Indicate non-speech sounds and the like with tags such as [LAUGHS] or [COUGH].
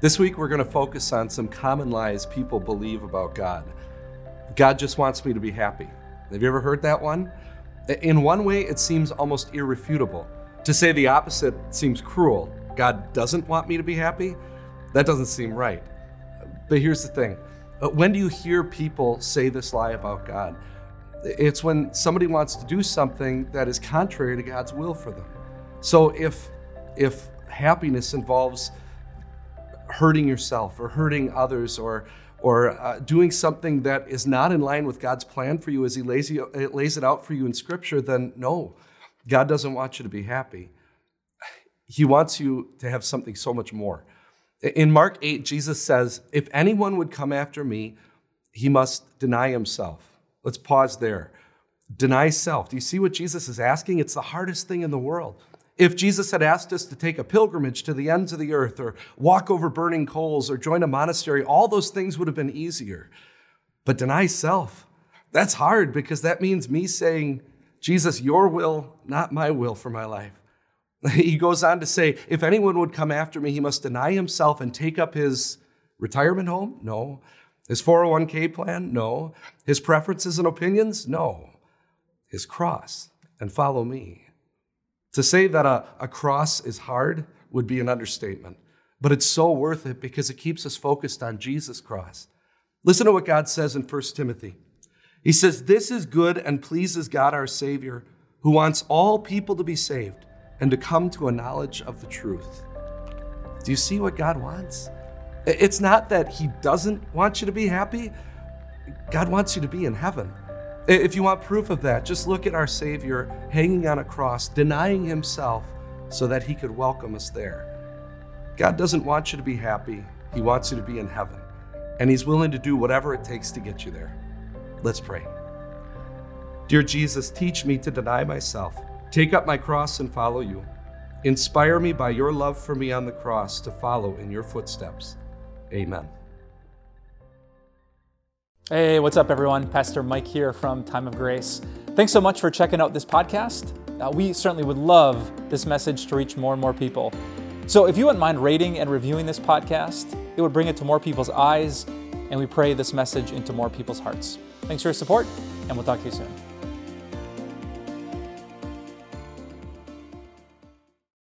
This week, we're going to focus on some common lies people believe about God. God just wants me to be happy. Have you ever heard that one? In one way, it seems almost irrefutable. To say the opposite seems cruel. God doesn't want me to be happy? That doesn't seem right. But here's the thing uh, when do you hear people say this lie about God? It's when somebody wants to do something that is contrary to God's will for them. So if if happiness involves hurting yourself or hurting others or or uh, doing something that is not in line with God's plan for you as He lays, you, uh, lays it out for you in Scripture, then no, God doesn't want you to be happy. He wants you to have something so much more. In Mark 8, Jesus says, If anyone would come after me, he must deny himself. Let's pause there. Deny self. Do you see what Jesus is asking? It's the hardest thing in the world. If Jesus had asked us to take a pilgrimage to the ends of the earth, or walk over burning coals, or join a monastery, all those things would have been easier. But deny self, that's hard because that means me saying, Jesus, your will, not my will for my life. [LAUGHS] He goes on to say, if anyone would come after me, he must deny himself and take up his retirement home? No. His 401k plan? No. His preferences and opinions? No. His cross and follow me. To say that a, a cross is hard would be an understatement, but it's so worth it because it keeps us focused on Jesus' cross. Listen to what God says in 1 Timothy. He says, This is good and pleases God our Savior, who wants all people to be saved and to come to a knowledge of the truth. Do you see what God wants? It's not that He doesn't want you to be happy, God wants you to be in heaven. If you want proof of that, just look at our Savior hanging on a cross, denying himself so that he could welcome us there. God doesn't want you to be happy, he wants you to be in heaven, and he's willing to do whatever it takes to get you there. Let's pray. Dear Jesus, teach me to deny myself, take up my cross, and follow you. Inspire me by your love for me on the cross to follow in your footsteps. Amen. Hey, what's up, everyone? Pastor Mike here from Time of Grace. Thanks so much for checking out this podcast. Uh, we certainly would love this message to reach more and more people. So, if you wouldn't mind rating and reviewing this podcast, it would bring it to more people's eyes, and we pray this message into more people's hearts. Thanks for your support, and we'll talk to you soon.